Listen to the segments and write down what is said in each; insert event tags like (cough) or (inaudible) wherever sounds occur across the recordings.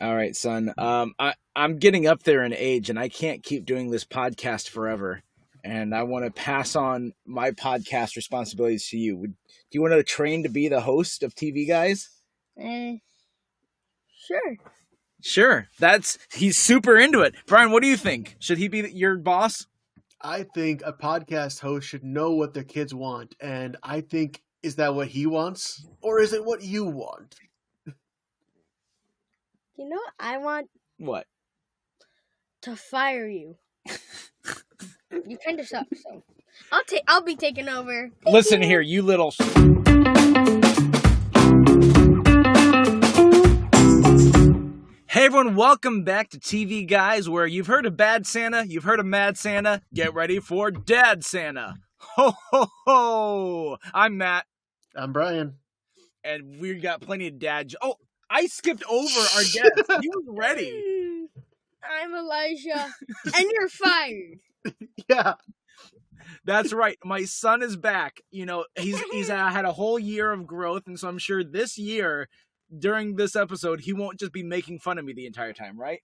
All right, son. Um, I I'm getting up there in age, and I can't keep doing this podcast forever. And I want to pass on my podcast responsibilities to you. Would do you want to train to be the host of TV Guys? Eh, sure. Sure. That's he's super into it. Brian, what do you think? Should he be your boss? I think a podcast host should know what their kids want, and I think is that what he wants, or is it what you want? You know, I want What? to fire you. (laughs) you kind of suck, so I'll take. I'll be taking over. Thank Listen you. here, you little. Hey everyone, welcome back to TV Guys, where you've heard of Bad Santa, you've heard of Mad Santa. Get ready for Dad Santa. Ho ho ho! I'm Matt, I'm Brian. and we got plenty of dad. Jo- oh, I skipped over our (laughs) guest. He was ready. I'm Elijah, and you're fired. (laughs) Yeah, That's right. My son is back. You know, he's (laughs) he's uh, had a whole year of growth, and so I'm sure this year, during this episode, he won't just be making fun of me the entire time, right?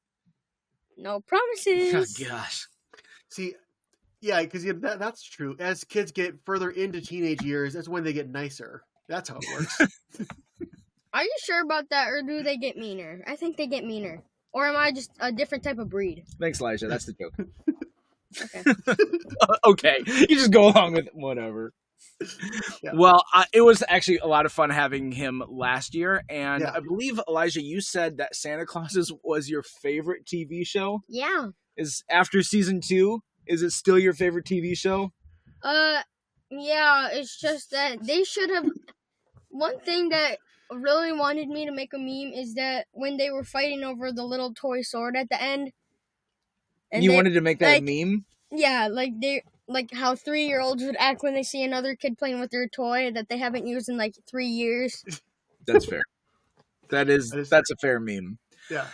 No Oh, promises. gosh. see, yeah, because that, that's true. As kids get further into teenage years, that's when they get nicer. That's how it works. Are you sure about that, or do they get meaner? I think they get meaner. Or am I just a different type of breed? Thanks, Elijah. That's the joke. Okay. (laughs) (laughs) okay, you just go along with it, whatever. Yeah. Well, uh, it was actually a lot of fun having him last year, and Yeah. I believe Elijah, you said that Santa Clauses was your favorite TV show. Yeah. Is after season two? Is it still your favorite TV show? Uh, yeah. It's just that they should have. One thing that really wanted me to make a meme is that when they were fighting over the little toy sword at the end. And you they- wanted to make that like- a meme? Yeah, like they like how three year olds would act when they see another kid playing with their toy that they haven't used in like three years. (laughs) That's fair. That is That is that's a fair meme. yeah,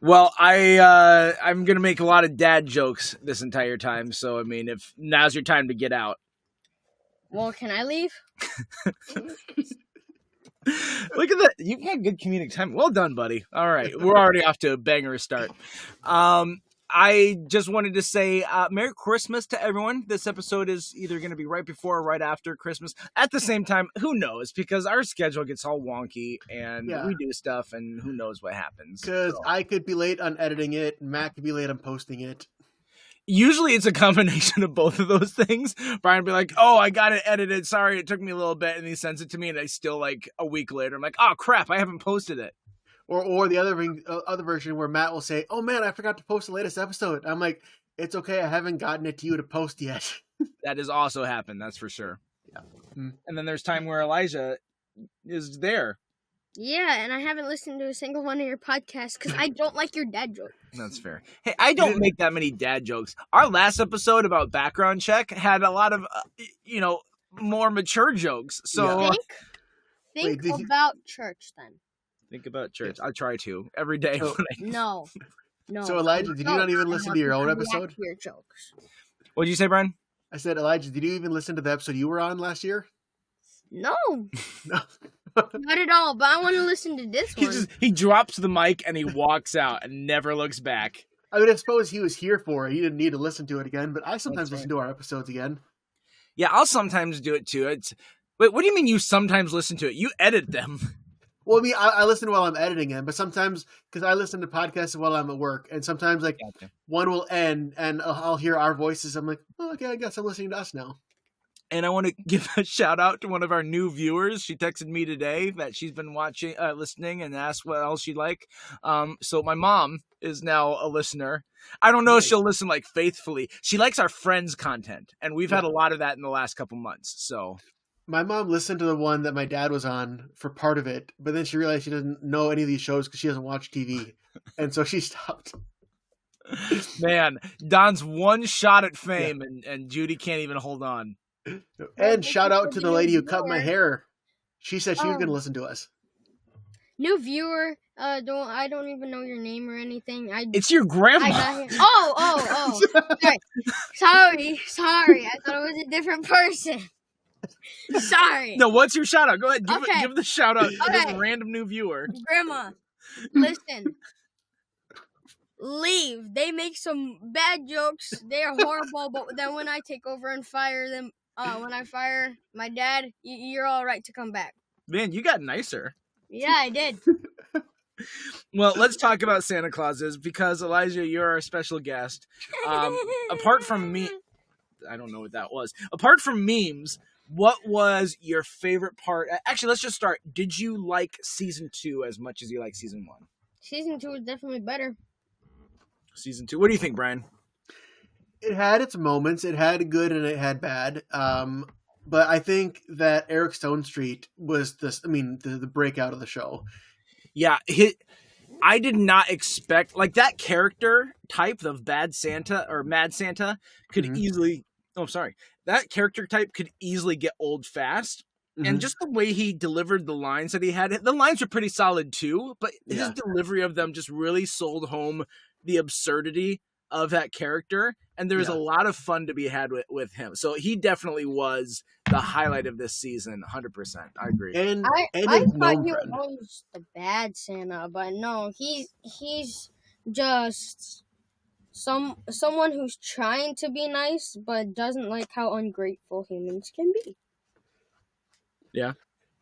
Well, I uh I'm gonna make a lot of dad jokes this entire time, so I mean if now's your time to get out. Well, can I leave? (laughs) (laughs) Look at that. You've got good comedic time. Well done, buddy. All right. We're already off to a banger start. Um I just wanted to say uh, Merry Christmas to everyone. This episode is either going to be right before or right after Christmas. At the same time, who knows? Because our schedule gets all wonky and Yeah. we do stuff and who knows what happens. because So- I could be late on editing it, Matt could be late on posting it. Usually it's a combination of both of those things. Brian be like, "Oh, I got it edited. Sorry, it took me a little bit," and he sends it to me, and I still like a week later, I'm like, "Oh crap, I haven't posted it." Or or the other thing- uh, other version where Matt will say, "Oh man, I forgot to post the latest episode." I'm like, "It's okay, I haven't gotten it to you to post yet." (laughs) That has also happened. That's for sure. Yeah. Mm. And then there's time where Elijah is there. Yeah, and I haven't listened to a single one of your podcasts because I don't like your dad jokes. That's fair. Hey, I don't make that many dad jokes. Our last episode about background check had a lot of, uh, you know, more mature jokes. So Yeah. Think, think Wait, did you- about church then. think about church. I try to every day. So- when I- No, no. So, Elijah, did you No, not even listen to your own episode? to Your jokes. What'd you say, Brian? I said, Elijah, did you even listen to the episode you were on last year? No, (laughs) No. Not at all. But I want to listen to this (laughs) He one. just he drops the mic and he walks out and never looks back. I mean, I suppose he was here for it. He didn't need to listen to it again, but I sometimes That's listen to our episodes again. Yeah, I'll sometimes do it too. It's wait, what do you mean you sometimes listen to it? You edit them. (laughs) Well, I mean, I, I listen while I'm editing them, but sometimes because I listen to podcasts while I'm at work, and sometimes like Gotcha. one will end, and I'll, I'll hear our voices. I'm like, oh, okay, I guess I'm listening to us now. And I want to (laughs) give a shout out to one of our new viewers. She texted me today that she's been watching, uh, listening, and asked what else she'd like. Um, so my mom is now a listener. I don't know if she'll listen like faithfully. She likes our friends content, and we've had a lot of that in the last couple months. So My mom listened to the one that my dad was on for part of it, but then she realized she doesn't know any of these shows because she doesn't watch TV, (laughs) and so she stopped. man, Don's one shot at fame, and, and Judy can't even hold on. And shout out to the lady who cut my hair. She said she was going to listen to us. New viewer. Uh, don't I don't even know your name or anything. I It's your grandma. I got here. Oh, oh, (laughs) oh. Sorry, sorry, sorry. I thought it was a different person. Sorry, No, what's your shout out? Go ahead, give, it, Okay. give the shout out to this random new viewer. Grandma. Listen, leave. They make some bad jokes. They are horrible. but then when I take over and fire them, uh, when I fire my dad, y- you're all right to come back. Man, you got nicer. Yeah, I did. (laughs) Well, let's talk about Santa Clauses because Elijah, you're our special guest. Um, apart from me, I don't know what that was. Apart from memes, what was your favorite part? Actually, let's just start. Did you like season two as much as you like season one? season two is definitely better. Season two. What do you think, Brian? It had its moments. It had good and it had bad. Um, but I think that Eric Stonestreet was this. I mean, the, the breakout of the show. Yeah, he, I did not expect like that character type of bad Santa or Mad Santa could Mhm. easily. Oh, sorry. That character type could easily get old fast. and Mhm. just the way he delivered the lines that he had the lines were pretty solid too but his Yeah. delivery of them just really sold home the absurdity of that character and there was Yeah. a lot of fun to be had with, with him. So he definitely was the highlight of this season 100% i agree. And I, and I thought he was the bad Santa, but no, he he's just some someone who's trying to be nice but doesn't like how ungrateful humans can be.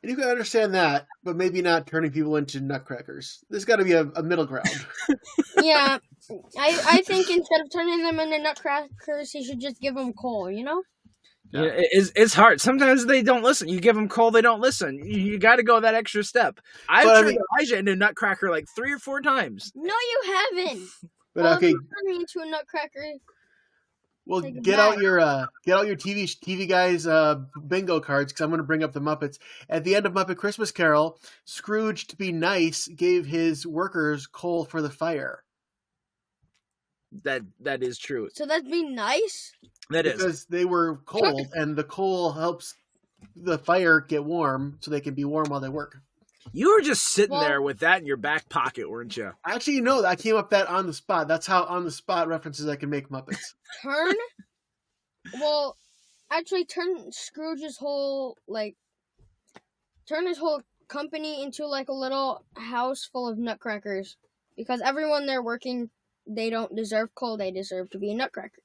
And you can understand that, but maybe not turning people into nutcrackers. There's got to be a, a middle ground. (laughs) Yeah, I I (laughs) think instead of turning them into nutcrackers, he should just give them coal. You know? Yeah, it- it's, it's hard. Sometimes they don't listen. You give them coal, they don't listen. You, you got to go that extra step. I've But I turned mean- Elijah into a nutcracker like three or four times. No, you haven't. But Well, okay, if turn me into a nutcracker. Well, Take it get out your uh, get out your TV TV guys uh, bingo cards because I'm going to bring up the Muppets. At the end of Muppet Christmas Carol, Scrooge, to be nice, gave his workers coal for the fire That that is true. So that'd be nice. That is. because they were cold, and the coal helps the fire get warm, so they can be warm while they work. You were just sitting Well- there with that in your back pocket, weren't you? Actually, no, I came up that on the spot. That's how on the spot references I can make Muppets. (laughs) Turn. well, actually, turn Scrooge's whole like turn his whole company into like a little house full of nutcrackers because everyone there working they don't deserve coal they deserve to be a nutcracker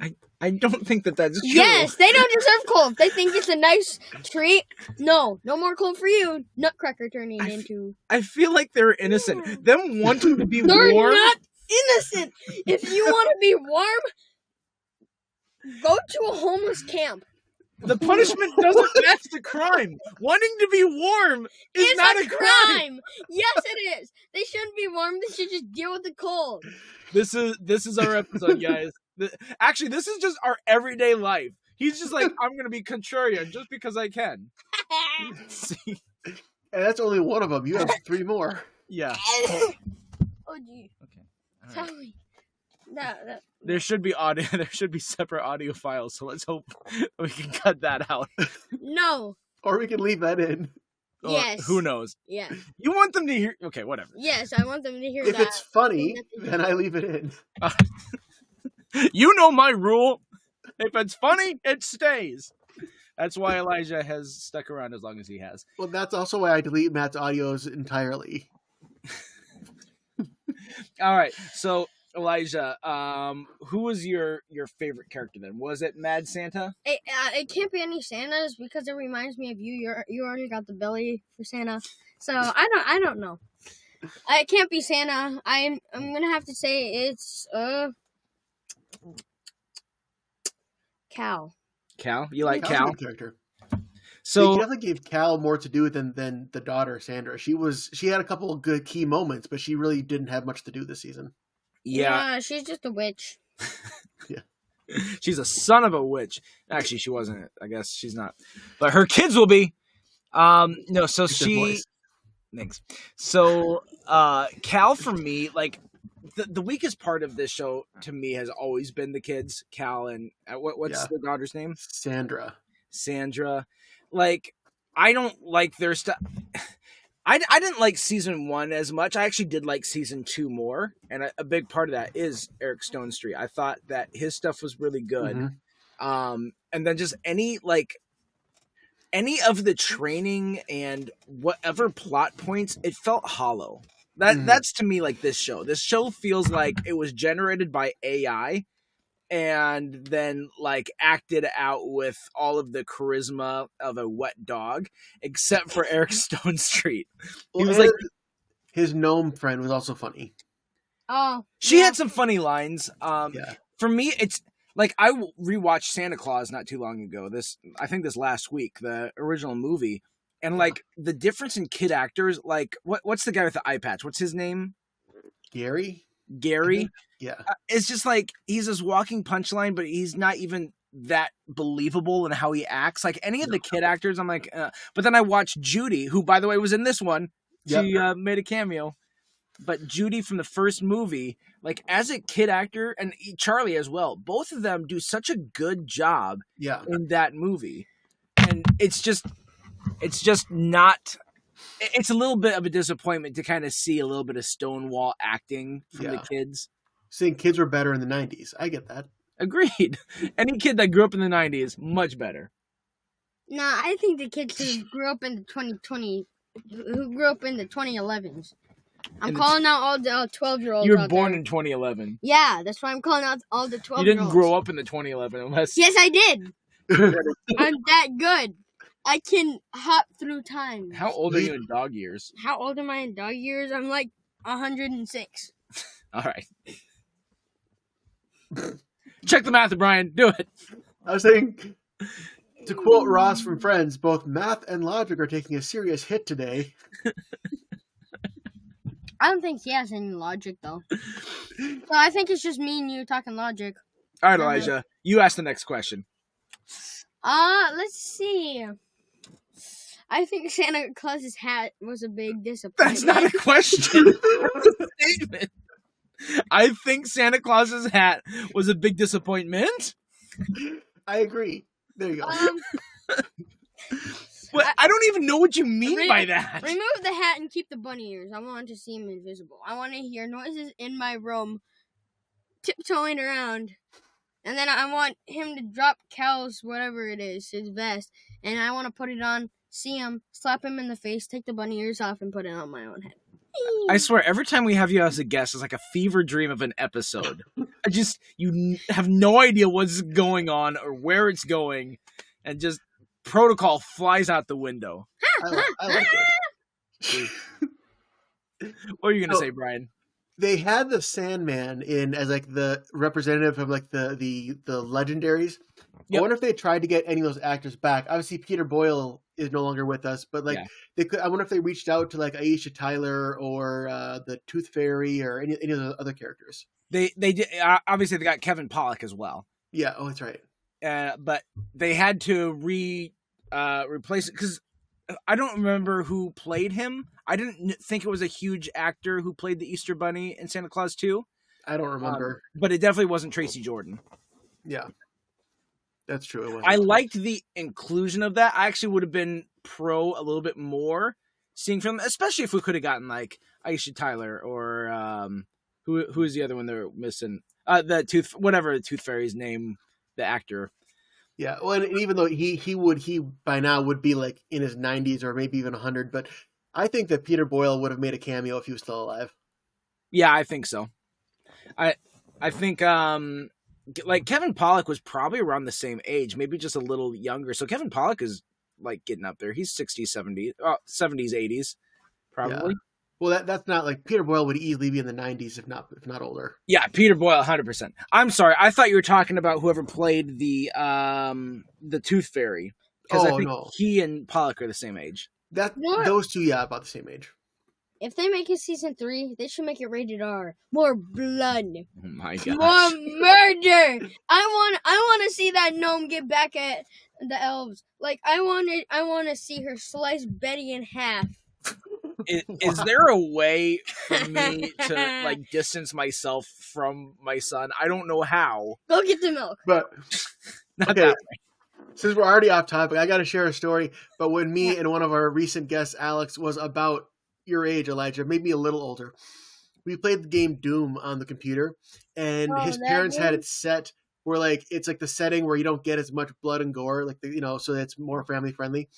I I don't think that that's true. yes they don't deserve coal if they think it's a nice treat no no more coal for you nutcracker turning I f- into I feel like they're innocent. Them wanting to be they're warm. not innocent if you (laughs) want to be warm go to a homeless camp The punishment doesn't (laughs) match the crime. Wanting to be warm is it's not a a crime. crime. Yes, it is. They shouldn't be warm. They should just deal with the cold. This is this is our episode, guys. The- Actually, this is just our everyday life. He's just like, I'm gonna be contrarian just because I can. (laughs) (laughs) See? And that's only one of them. You have three more. Yeah. (laughs) oh gee, Okay. All right. sorry. That, that, There should be audio. There should be separate audio files. So let's hope we can cut that out. no. Or we can leave that in. Or Yes. Who knows? Yeah. You want them to hear? Okay, whatever. Yes, I want them to hear If that. it's funny, then I leave it in. You know my rule. If it's funny, it stays. That's why Elijah has stuck around as long as he has. Well, that's also why I delete Matt's audios entirely. (laughs) All right. So Elijah, um, who was your your favorite character then? Was it Mad Santa? It, uh, it can't be any Santas because it reminds me of you. You you already got the belly for Santa, so I don't I don't know. It can't be Santa. I'm I'm gonna have to say it's uh Cal. Cal. You like Cal's Cal? good character. So he definitely gave Cal more to do than than the daughter Sandra. She was she had a couple of good key moments, but she really didn't have much to do this season. yeah, she's just a witch. (laughs) Yeah. (laughs) She's a son of a witch. Actually, she wasn't. I guess she's not. But her kids will be. Um, no. So Good she. voice. Thanks. So, uh, Cal for me, like the, the weakest part of this show to me has always been the kids, Cal and uh, what, what's Yeah. the daughter's name? Sandra. Sandra. Like, I don't like their stuff. (sighs) I, I didn't like season one as much. I actually did like season two more, and a, a big part of that is Eric Stonestreet. I thought that his stuff was really good Mhm. um and then just any like any of the training and whatever plot points it felt hollow That Mhm. that's to me like this show. This show feels like it was generated by AI and then like acted out with all of the charisma of a wet dog, except for Eric (laughs) Stonestreet. He was like his gnome friend was also funny. Oh, she yeah. had some funny lines. Um Yeah. for me it's like I w- rewatched Santa Claus not too long ago. This I think this last week, the original movie. And like the difference in kid actors, like what what's the guy with the eye patch? What's his name? Gary? Gary. Yeah. Uh, it's just like he's this walking punchline, but he's not even that believable in how he acts. Like any of the kid actors, I'm like, uh. but then I watched Judy, who by the way was in this one. She uh, made a cameo. But Judy from the first movie, like as a kid actor, and Charlie as well, both of them do such a good job Yeah. in that movie, and it's just, it's just not. It's a little bit of a disappointment to kind of see a little bit of Stonewall acting from the kids. Saying kids were better in the 90s. I get that. Agreed. (laughs) Any kid that grew up in the '90s, much better. Nah, I think the kids who grew up in the 2020, who grew up in the 2011s. I'm In the calling out all the uh, 12 year olds. You were born there. in 2011. Yeah, that's why I'm calling out all the 12 You didn't grow up in the 2011 unless. Yes, I did. (laughs) I'm that good. I can hop through time. How old are you in dog years? How old am I in dog years? I'm like 106. (laughs) All right. Check the math, Brian. Do it. I was saying, to quote Ross from Friends, both math and logic are taking a serious hit today. (laughs) I don't think he has any logic though. So I think it's just me and you talking logic. All right. Elijah. You ask the next question. Uh, let's see. I think Santa Claus's hat was a big disappointment. That's not a question. (laughs) That's a statement. I think Santa Claus's hat was a big disappointment. I agree. There you go. Um, (laughs) But I don't even know what you mean Re- by that. remove the hat and keep the bunny ears. I want to see him invisible. I want to hear noises in my room, tiptoeing around, and then I want him to drop Cal's whatever it is, his vest, and I want to put it on, see him, slap him in the face, take the bunny ears off, and put it on my own head. (laughs) I swear, every time we have you as a guest, it's like a fever dream of an episode. I just you n- have no idea what's going on or where it's going, and just protocol flies out the window. I like, I like it. What are you gonna Oh. say, Brian? They had the Sandman in as like the representative of like the the the legendaries. Yep. I wonder if they tried to get any of those actors back. Obviously, Peter Boyle is no longer with us, but like Yeah. they could. I wonder if they reached out to like Aisha Tyler or uh, the Tooth Fairy or any any of the other characters. They they did uh, obviously they got Kevin Pollak as well, Yeah. Oh, that's right. uh, but they had to re uh, replace it because I don't remember who played him. I didn't think it was a huge actor who played the Easter Bunny in Santa Claus 2, I don't remember. but it definitely wasn't Tracy Jordan. yeah. That's true. I liked the inclusion of that. I actually would have been pro a little bit more seeing from, especially if we could have gotten like Aisha Tyler or um, who who is the other one they're missing? Uh, the tooth, whatever the Tooth Fairy's name, the actor. Yeah, well, and even though he he would he by now would be like in his nineties or maybe even hundred, but I think that Peter Boyle would have made a cameo if he was still alive. Yeah, I think so. I I think um like Kevin Pollak was probably around the same age, maybe just a little younger. So Kevin Pollak is like getting up there. He's 60s, 70s, uh, 70s, 80s probably. Well, that that's not like Peter Boyle would easily be in the nineties if not if not older. Yeah, Peter Boyle, hundred percent. I'm sorry, I thought you were talking about whoever played the um the Tooth Fairy because I Oh, think no. he and Pollak are the same age. That What? those two, yeah, about the same age. If they make it season three, they should make it rated R. More blood. Oh my god. More murder. I want I want to see that gnome get back at the elves. Like I wanted. I want to see her slice Betty in half. Is, (laughs) is there a way for me to (laughs) like distance myself from my son? I don't know how. Go get the milk. But (laughs) Not Okay. that since we're already off topic, I got to share a story. But when me and one of our recent guests, Alex, was about your age, Elijah, maybe a little older, we played the game Doom on the computer, and Oh, his that parents had it set where like it's like the setting where you don't get as much blood and gore, like the, you know, so it's more family friendly.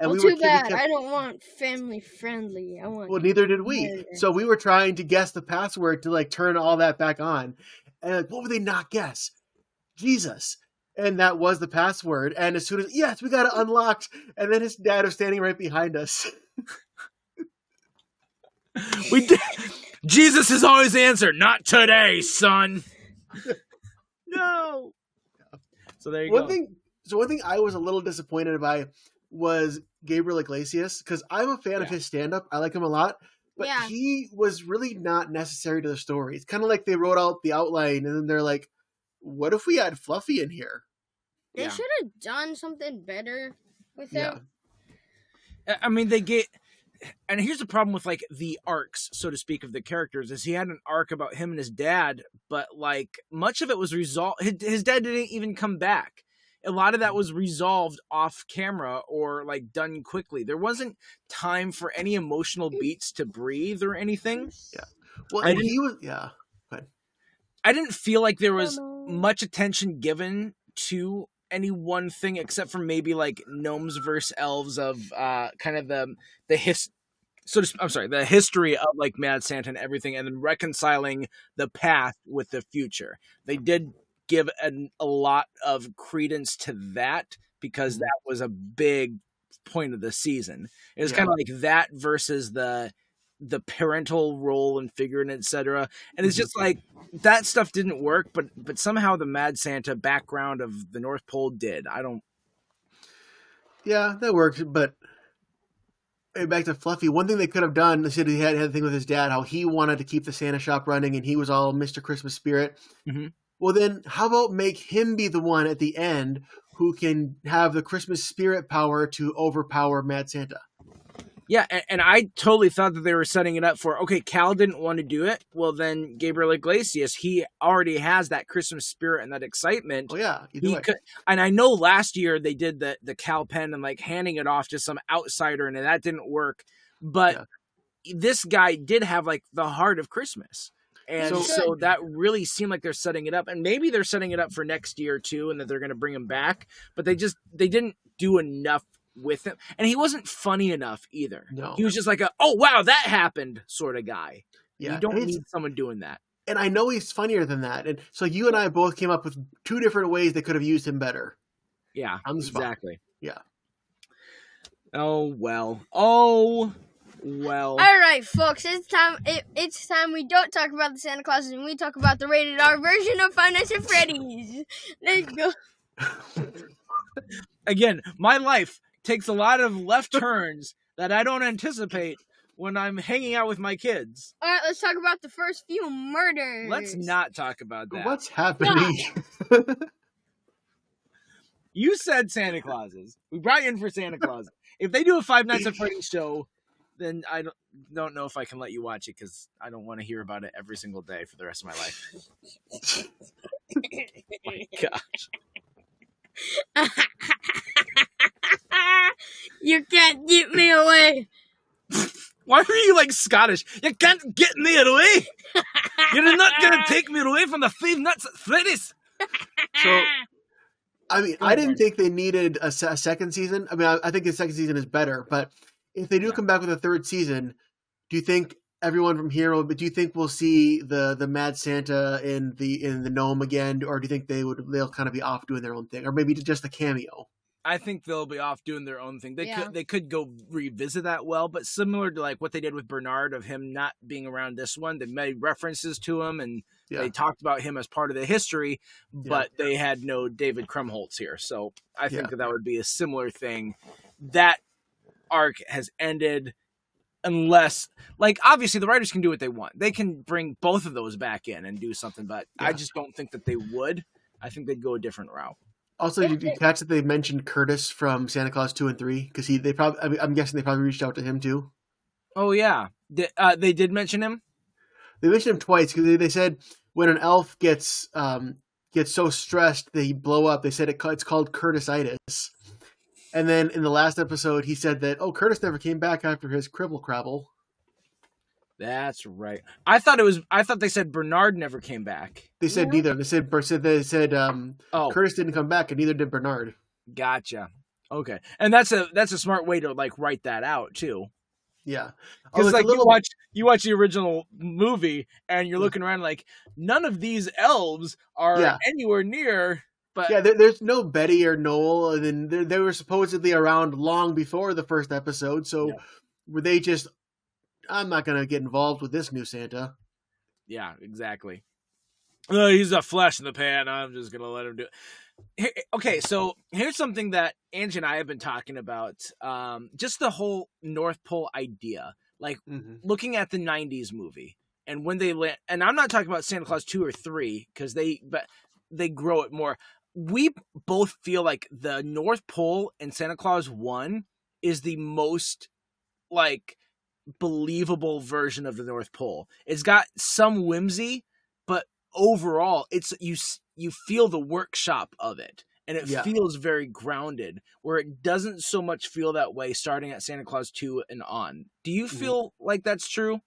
And well, we too were we bad. kept- I don't want family friendly. I want. well, neither did we. Murder. So we were trying to guess the password to like turn all that back on. And like, what would they not guess? Jesus. And that was the password. And as soon as yes, we got it unlocked. And then his dad was standing right behind us. (laughs) We did. Jesus is always the answer. Not today, son. (laughs) no. So there you one go. thing so one thing I was a little disappointed by was Gabriel Iglesias because I'm a fan of his stand up. I like him a lot. But Yeah. he was really not necessary to the story. It's kind of like they wrote out the outline and then they're like, what if we add Fluffy in here? They Yeah. should have done something better with Yeah. him. I- I mean, they get. And here's the problem with like the arcs, so to speak, of the characters is he had an arc about him and his dad, but like much of it was resolved. His, his dad didn't even come back. A lot of that was resolved off camera or like done quickly. There wasn't time for any emotional beats to breathe or anything. Yeah. Well, I and didn't- he was yeah. I didn't feel like there was much attention given to any one thing except for maybe like gnomes versus elves of uh kind of the the his so to, I'm sorry the history of like Mad Santa and everything and then reconciling the past with the future. They did give an, a lot of credence to that because that was a big point of the season. It was Yeah. kind of like that versus the the parental role and figure and etc. And it's Mhm. just like that stuff didn't work, but but somehow the Mad Santa background of the North Pole did. I don't. Yeah, that worked, but back to Fluffy. One thing they could have done, they said he had, had a thing with his dad, how he wanted to keep the Santa shop running and he was all Mr. Christmas spirit. Mhm. Well, then how about make him be the one at the end who can have the Christmas spirit power to overpower Mad Santa? Yeah, and, and I totally thought that they were setting it up for okay. Cal didn't want to do it. Well, then Gabriel Iglesias, he already has that Christmas spirit and that excitement. Oh, yeah. He way. could, and I know last year they did the the Cal pen and like handing it off to some outsider, and that didn't work. But this guy did have like the heart of Christmas, and So- so, that really seemed like they're setting it up, and maybe they're setting it up for next year too, and that they're going to bring him back. But they just they didn't do enough with him, and he wasn't funny enough either. No. He was just like a oh wow that happened sort of guy. yeah. you don't need someone doing that. and I know he's funnier than that. And so you and I both came up with two different ways they could have used him better. Yeah, On the exactly. Yeah. Oh well. Oh well. All right, folks, it's time. It, it's time we don't talk about the Santa Clauses and we talk about the rated R version of Five Nights at Freddy's. Let's go. (laughs) Again, my life takes a lot of left turns that I don't anticipate when I'm hanging out with my kids. All right, let's talk about the first few murders. Let's not talk about that. What's happening? (laughs) You said Santa Clauses. We brought you in for Santa Claus. if they do a Five Nights at Freddy's show, then I don't, don't know if I can let you watch it because I don't want to hear about it every single day for the rest of my life. my (laughs) gosh. you can't get me away. Why are you like Scottish? You can't get me away. You're not gonna (laughs) take me away from the Five nuts at Freddy's. so I mean, I didn't think they needed a, a second season. I mean, I, I think the second season is better, but if they do Yeah. come back with a third season, do you think everyone from here will? But do you think we'll see the the Mad Santa in the in the gnome again, or do you think they would they'll kind of be off doing their own thing, or maybe just a cameo? I think they'll be off doing their own thing. They Yeah. could they could go revisit that well, but similar to like what they did with Bernard of him not being around this one, they made references to him and Yeah, they talked about him as part of the history, but they had no David Krumholtz here. So I think Yeah. that that would be a similar thing. That arc has ended unless like obviously the writers can do what they want. They can bring both of those back in and do something, but I just don't think that they would. I think they'd go a different route. Also, did you catch that they mentioned Curtis from Santa Claus two and three? Because he they probably I mean, I'm guessing they probably reached out to him too. Oh yeah. Th- uh, they did mention him. They mentioned him twice because they, they said when an elf gets um gets so stressed they blow up. They said it, it's called Curtisitis. And then in the last episode, he said that oh Curtis never came back after his cribble crabble. That's right. I thought it was. I thought they said Bernard never came back. They said Yeah. neither. They said they said um, Oh, Curtis didn't come back, and neither did Bernard. gotcha. Okay, and that's a that's a smart way to like write that out too. Yeah, Oh, Because a like little- you watch you watch the original movie and you're looking around like none of these elves are Yeah. anywhere near. But yeah. There, there's no Betty or Noel, and then they, they were supposedly around long before the first episode. So Yeah. were they just? I'm not gonna get involved with this new Santa. Yeah, exactly. Uh, he's a flash in the pan. I'm just gonna let him do it. Here- Okay, so here's something that Angie and I have been talking about. Um, just the whole North Pole idea, like Mm-hmm. looking at the '90s movie and when they land. And I'm not talking about Santa Claus two or three because they, but they grow it more. We both feel like the North Pole in Santa Claus one is the most like believable version of the North Pole. It's got some whimsy, but overall, it's you you feel the workshop of it, and it Yeah. feels very grounded. Where it doesn't so much feel that way starting at Santa Claus two and on. Do you Mhm. feel like that's true?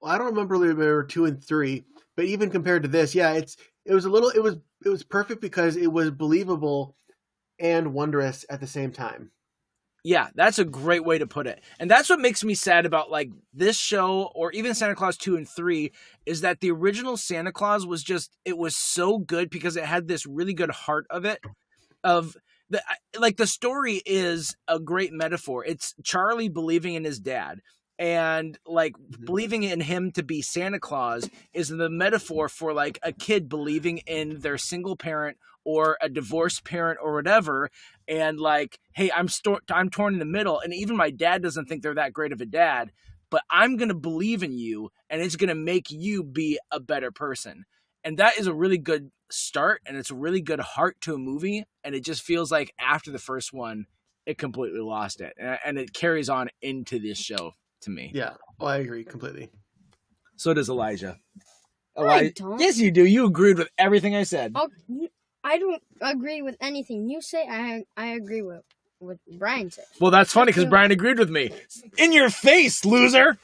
Well, I don't remember really remember two and three, but even compared to this, yeah, it's it was a little it was it was perfect because it was believable and wondrous at the same time. Yeah, that's a great way to put it. And that's what makes me sad about like this show or even Santa Claus 2 and 3 is that the original Santa Claus was just it was so good because it had this really good heart of it of the like the story is a great metaphor. It's Charlie believing in his dad and like Mhm. believing in him to be Santa Claus is the metaphor for like a kid believing in their single parent or a divorced parent or whatever. And like hey i'm sto- i'm torn in the middle. And even my dad doesn't think they're that great of a dad but i'm going to believe in you and it's going to make you be a better person. And that is a really good start and it's a really good heart to a movie and it just feels like after the first one it completely lost it and, and it carries on into this show to me Yeah, oh, I agree completely. so does elijah I don't. yes you do you agreed with everything i said Oh, you- I don't agree with anything you say. I I agree with what Brian said. well that's funny because brian agreed with me in your face loser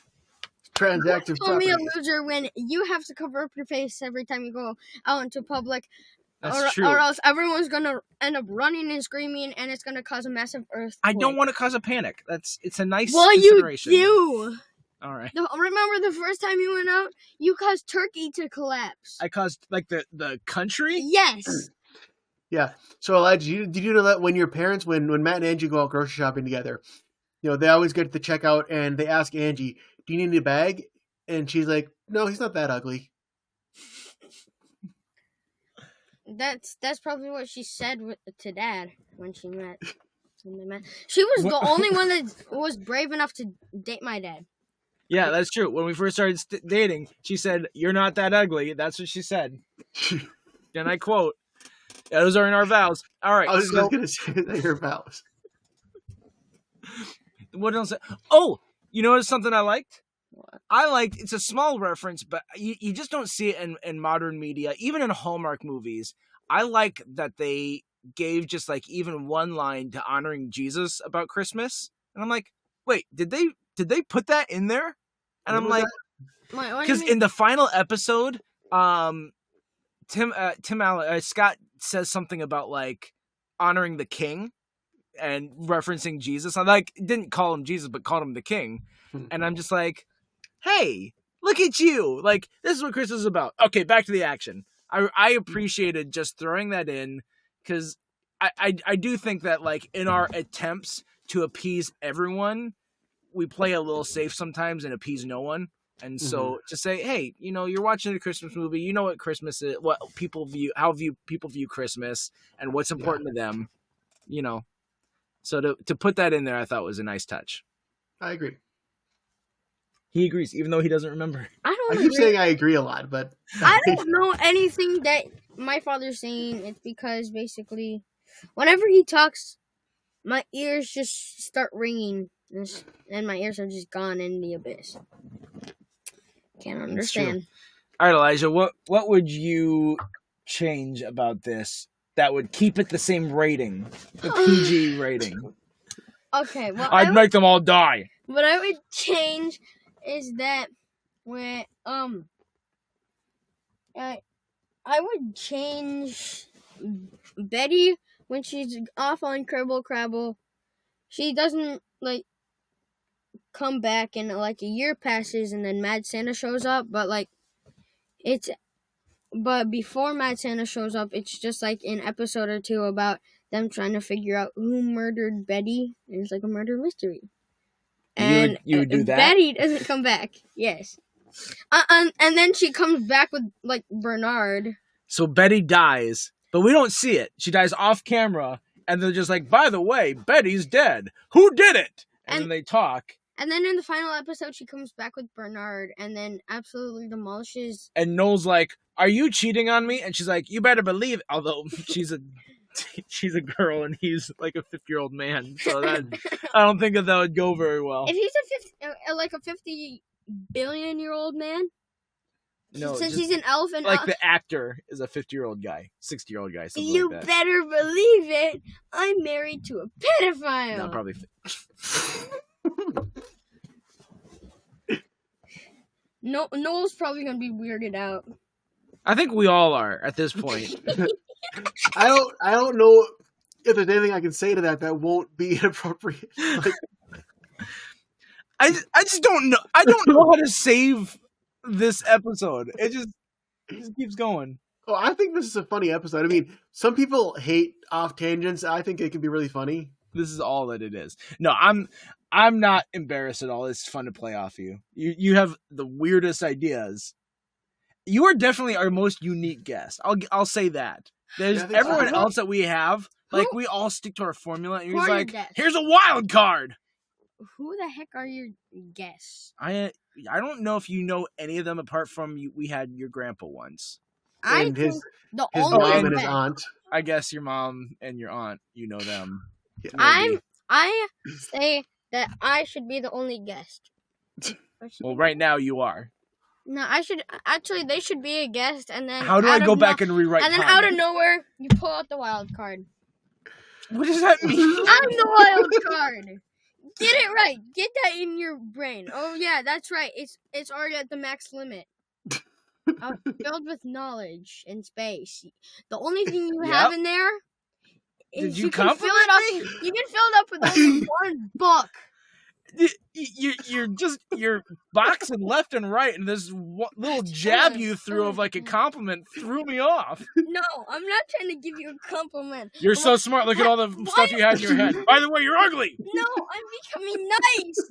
Transactive Call me a loser when you have to cover up your face every time you go out into public, that's or, true or else everyone's gonna end up running and screaming, and it's gonna cause a massive earthquake. I don't want to cause a panic. That's it's a nice Well, you consideration. do. All right. The- remember the first time you went out, you caused Turkey to collapse. I caused like the the country. yes. (clears throat) Yeah. So Elijah, you, did you know that when your parents, when when Matt and Angie go out grocery shopping together, you know they always get to the checkout and they ask Angie, "Do you need a bag?" And she's like, "No, he's not that ugly." That's that's probably what she said with, to Dad when she met. when they met. She was the only one that (laughs) was brave enough to date my dad. Yeah, that's true. When we first started st- dating, she said, "You're not that ugly." That's what she said, (laughs) and I quote. Those are in our vows. All right. I was so just gonna say (laughs) that your vows. what else? Oh, you know something I liked? I like It's a small reference, but you, you just don't see it in, in modern media, even in Hallmark movies. I like that they gave just like even one line to honoring Jesus about Christmas, and I'm like, wait, did they did they put that in there? And I'm like, that? My, what do you because in the final episode, um, Tim uh, Tim Allen uh, Scott says something about like honoring the king and referencing Jesus. I like didn't call him Jesus, but called him the king, and I'm just like, hey, look at you! Like this is what Christmas is about. Okay, back to the action. I I appreciated just throwing that in because I, I I do think that like in our attempts to appease everyone, we play a little safe sometimes and appease no one. And so mm-hmm. to say, hey, you know, you're watching a Christmas movie, you know what Christmas is, what people view, how view people view Christmas, and what's important to them, you know. So to to put that in there, I thought was a nice touch. I agree. He agrees, even though he doesn't remember. I (laughs) I don't. I keep agree. saying I agree a lot, but (laughs) I don't know anything that my father's saying. It's because basically, whenever he talks, my ears just start ringing, and my ears are just gone in the abyss. Can't true. understand. All right, Elijah, what what would you change about this that would keep it the same rating, the (sighs) PG rating? Okay, well, I I'd would, make them all die. what I would change is that when um, I I would change Betty when she's off on Cribble Crabble, she doesn't like come back and like a year passes and then Mad Santa shows up, but like it's but before Mad Santa shows up, it's just like an episode or two about them trying to figure out who murdered Betty. And it's like a murder mystery. You would- And you would do that? Betty doesn't come back. Yes. Uh, and, and then she comes back with like Bernard. So Betty dies, but we don't see it. She dies off camera, and they're just like, by the way, Betty's dead. Who did it? And, then And- they talk, And then in the final episode, she comes back with Bernard and then absolutely demolishes. and Noel's like, "Are you cheating on me?" And she's like, "You better believe." It. Although (laughs) she's a (laughs) she's a girl and he's like a fifty year old man, so that I don't think that that would go very well. If he's a 50, uh, like a 50 billion year old man, No, since he's an elf and like elf- the actor is a fifty year old guy, sixty year old guy, something you like that. better believe it. I'm married to a pedophile. No, probably. (laughs) No, Noel's probably gonna be weirded out. I think we all are at this point. (laughs) I don't. I don't know if there's anything I can say to that that won't be (laughs) inappropriate. Like, I just, I just don't know. I don't know how to save this episode. It just it just keeps going. oh, I think this is a funny episode. I mean, some people hate off tangents. I think it can be really funny. This is all that it is. No, I'm I'm not embarrassed at all. It's fun to play off you. You you have the weirdest ideas. You are definitely our most unique guest. I'll I'll say that. There's Yeah, I so. everyone else that we have. Like who- we all stick to our formula. And who you're are your like, guests? here's a wild card. Who the heck are your guests? I I don't know if you know any of them apart from you, we had your grandpa once. I and his the his only mom and and his aunt. I guess your mom and your aunt, you know them. (laughs) Yeah. I'm. I say that I should be the only guest. (laughs) Well, right now you are. No, I should actually. They should be a guest, and then How do I out of go no- back and rewrite? and then out of nowhere, you pull out the wild card. what does that mean? (laughs) I'm the wild card. Get it right. Get that in your brain. Oh yeah, that's right. It's it's already at the max limit. (laughs) Uh, filled with knowledge and space. The only thing you have in there is Did is you can fill compliment it up. You can fill it up with only (laughs) one book. Y- y- you're you're just you're boxing left and right, and this little jab you threw of like a compliment threw me off. No, I'm not trying to give you a compliment. You're so smart. Look at all the Why- stuff you had in your head. (laughs) By the way, you're ugly. No, I'm becoming nice.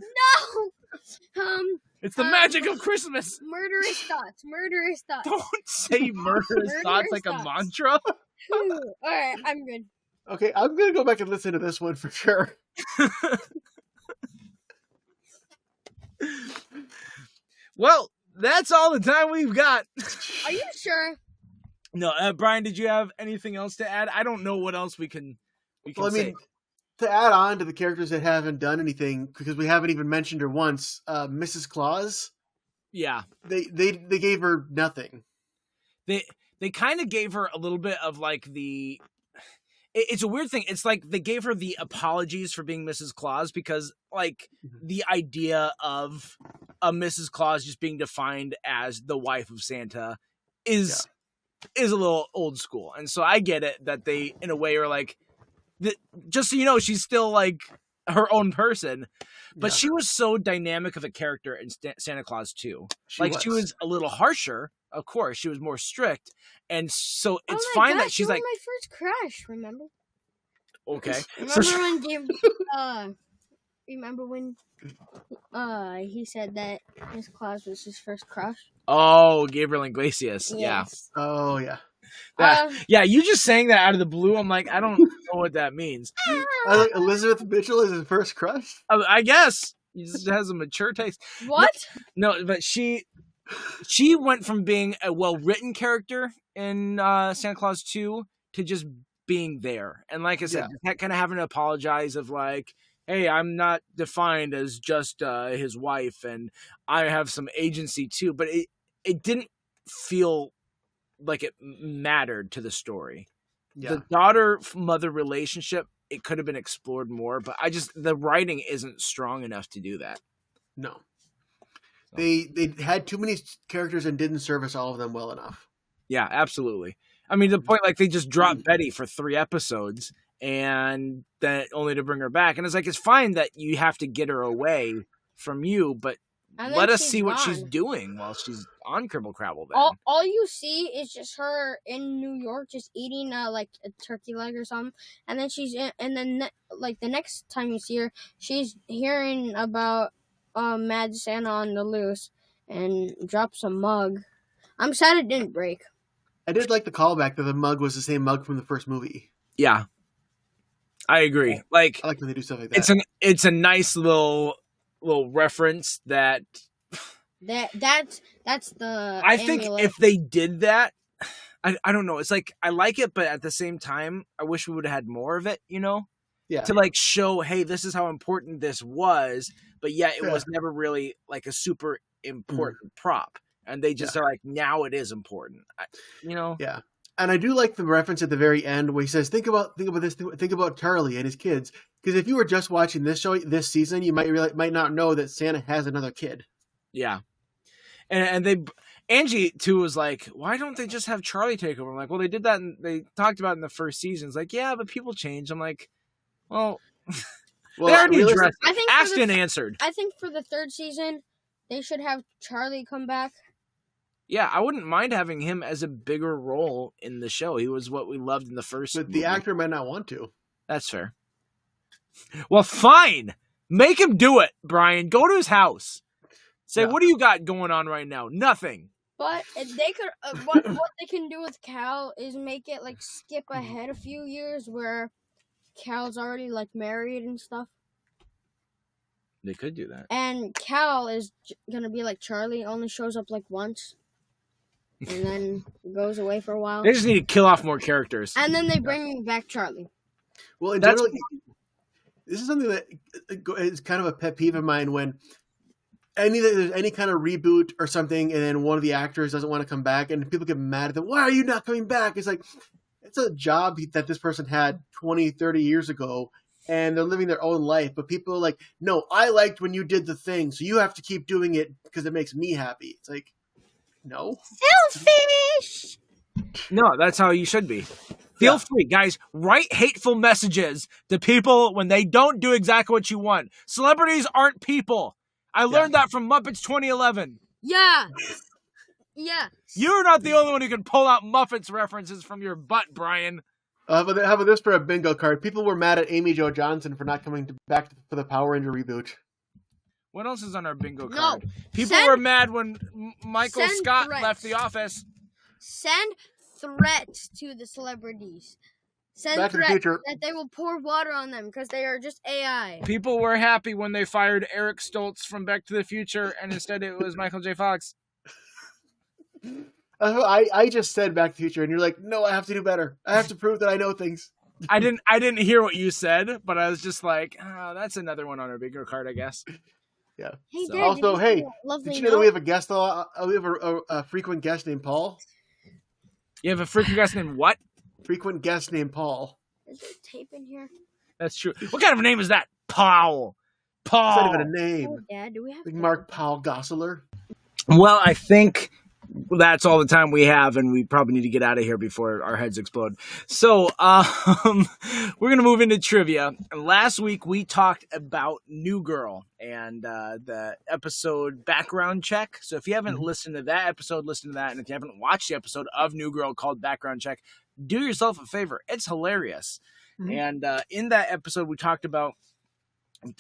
No. Um, It's the Uh, magic of Christmas. murderous thoughts. Murderous thoughts. Don't say murderous Murderous thoughts like a mantra. All right, I'm good. Okay, I'm gonna go back and listen to this one for sure. (laughs) Well, that's all the time we've got. Are you sure? No, uh, Brian, did you have anything else to add? I don't know what else we can we can Well, I say. mean, to add on to the characters that haven't done anything because we haven't even mentioned her once, uh, Mrs. Claus. Yeah, They they they gave her nothing. they they kind of gave her a little bit of like the. It- It's a weird thing. It's like they gave her the apologies for being Mrs. Claus because, like, Mhm. the idea of a Mrs. Claus just being defined as the wife of Santa is is a little old school, and so I get it that they, in a way, are like, just so you know, she's still like her own person, but Yeah, she was so dynamic of a character in Sta- Santa Claus too. she like she was a little harsher, of course. She was more strict, and so it's oh fine gosh, that she's you were like, my first crush. Remember? okay. Remember So when (laughs) Gabe, uh, remember when uh he said that Miss Claus was his first crush? oh, Gabriel Iglesias, yeah, Oh yeah. (laughs) That- Uh, yeah. You just saying that out of the blue. I'm like, I don't (laughs) know what that means. I like Elizabeth Mitchell is his first crush. I, I guess he just has a mature taste. what? No, but she she went from being a well written character in uh, Santa Claus two to just being there, and like I said, kind of having to apologize of like, hey, I'm not defined as just uh, his wife, and I have some agency too. But it it didn't feel like it mattered to the story. Yeah. The daughter mother relationship it could have been explored more, but I just the writing isn't strong enough to do that. No. They they had too many characters and didn't service all of them well enough. Yeah, absolutely. I mean, the mm-hmm. point like they just dropped mm-hmm. Betty for three episodes, and then only to bring her back. And it's like it's fine that you have to get her away from you, but let us she's see what she's doing while she's on Cribble Crabble. Then. All, all you see is just her in New York, just eating uh, like a turkey leg or something, and then she's in, and then ne- like the next time you see her, she's hearing about uh, Mad Santa on the loose and drops a mug. I'm sad it didn't break. I did like the callback that the mug was the same mug from the first movie. yeah, I agree. Like I like when they do stuff like that. it's an it's a nice little little reference that That that's that's the. I think if they did that, I, I don't know. It's like I like it, but at the same time, I wish we would have had more of it. You know, yeah. to like show, hey, this is how important this was, but yet it Yeah. was never really like a super important mm. prop. And they just are like, now it is important. I, you know, Yeah. And I do like the reference at the very end where he says, "Think about think about this. Think about Charlie and his kids." Because if you were just watching this show this season, you might really, might not know that Santa has another kid. yeah. And and they Angie too was like, why don't they just have Charlie take over? I'm like, well, they did that. And they talked about it in the first season. It's like, yeah, but people change. I'm like, well, (laughs) Well, they already addressed. I think Ashton the answered. I think for the third season, they should have Charlie come back. Yeah, I wouldn't mind having him as a bigger role in the show. He was what we loved in the first. but the movie. actor might not want to. That's fair. Well, fine. Make him do it, Brian. Go to his house. Say, Yeah. what do you got going on right now? Nothing. But if they could, uh, what what they can do with Cal is make it like skip ahead a few years where Cal's already like married and stuff, They could do that. and Cal is j- gonna be like Charlie, only shows up like once, and then goes away for a while, They just need to kill off more characters. and then they bring back Charlie. Well, in That's- general, this is something that uh, kind of a pet peeve of mine when any there's any kind of reboot or something, and then one of the actors doesn't want to come back, and people get mad at them. Why are you not coming back? It's like it's a job that this person had 20, 30 years ago, and they're living their own life. But people are like, no, I liked when you did the thing, so you have to keep doing it because it makes me happy. It's like, no, Selfish. No, that's how you should be. Feel Yeah. free, guys. Write hateful messages to people when they don't do exactly what you want. Celebrities aren't people. I learned that from Muppets 2011. Yeah. Yeah. You're not the only one who can pull out Muppets references from your butt, Brian. Uh, but how about this for a bingo card? People were mad at Amy Jo Johnson for not coming to, back for the Power Ranger reboot. What else is on our bingo card? No. card? People Send- were mad when Michael send Scott threats. left the office. Send threats to the celebrities. Send Back to the threats Future. that they will pour water on them because they are just AI. People were happy when they fired Eric Stoltz from Back to the Future, and instead it was Michael J. Fox. (laughs) Uh, I, I just said Back to the Future, and you're like, no, I have to do better. I have to prove that I know things. I didn't I didn't hear what you said, but I was just like, oh, that's another one on our bingo card, I guess. (laughs) Hey, So- Dad, Also, did hey, see that lovely Did you know that we have a guest? Uh, we have a, a, a frequent guest named Paul. You have a frequent guest named what? Frequent guest named Paul. Is there tape in here? That's true. What kind of a name is that? Paul. It's Paul. not even a name. Oh, Dad, do we have Like? Mark Paul Gosselaar. Well, I think that's all the time we have, and we probably need to get out of here before our heads explode. So, um, (laughs) we're gonna move into trivia. Last week we talked about New Girl and uh, the episode background check. So, if you haven't Mhm. listened to that episode, listen to that, and if you haven't watched the episode of New Girl called Background Check, do yourself a favor. It's hilarious. Mhm. And uh, in that episode, we talked about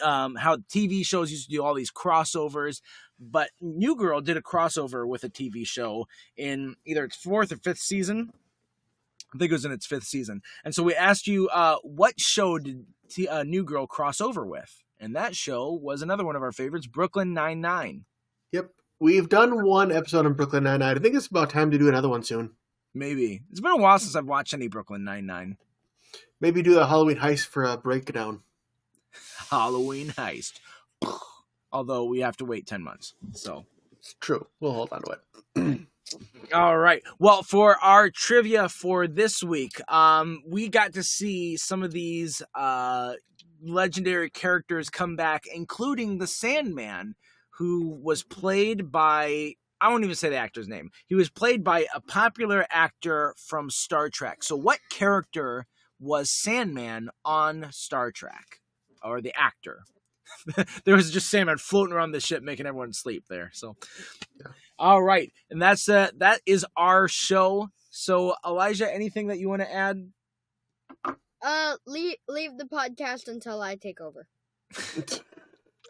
um, how TV shows used to do all these crossovers, but New Girl did a crossover with a TV show in either its fourth or fifth season. I think it was in its fifth season. And so we asked you, uh, what show did T- uh, New Girl cross over with? And that show was another one of our favorites, Brooklyn Nine Nine. Yep. We've done one episode on Brooklyn Nine-Nine. I think it's about time to do another one soon. Maybe it's been a while since I've watched any Brooklyn Nine Nine. Maybe do the Halloween heist for a breakdown. Halloween heist. (clears throat) Although we have to wait ten months, so It's true. We'll hold on to it. (clears throat) All right. Well, for our trivia for this week, um, we got to see some of these uh, legendary characters come back, including the Sandman, who was played by. I won't even say the actor's name. He was played by a popular actor from Star Trek. So, what character was Sandman on Star Trek, or the actor. (laughs) there was just Sandman floating around the ship, making everyone sleep there. So, Yeah. all right, and that's uh, that is our show. So, Elijah, anything that you want to add? Uh, leave leave the podcast until I take over. (laughs)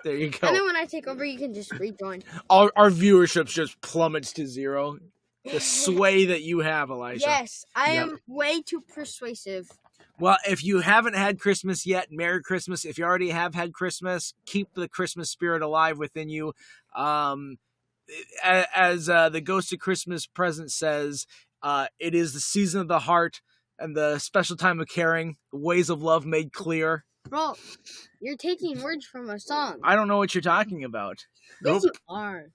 There you go. And then when I take over, you can just rejoin. (laughs) Our, our viewership just plummets to zero. The sway that you have, Elijah. Yes, I Yep. am way too persuasive. Well, if you haven't had Christmas yet, Merry Christmas. If you already have had Christmas, keep the Christmas spirit alive within you. Um, as uh, the Ghost of Christmas present says, uh, it is the season of the heart and the special time of caring, the ways of love made clear. Bro, you're taking words from a song. I don't know what you're talking about. Nope, you are.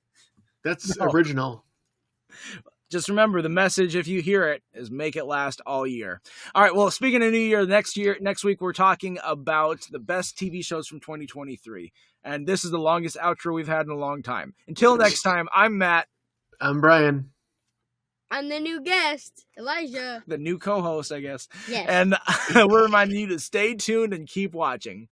that's No. original. Just remember the message if you hear it is make it last all year. All right, well, speaking of New Year, next year next week we're talking about the best TV shows from 2023. And this is the longest outro we've had in a long time. Until next time, I'm Matt, I'm Brian. I'm the new guest, Elijah. the new co-host, I guess. Yes. And (laughs) we're reminding you to stay tuned and keep watching.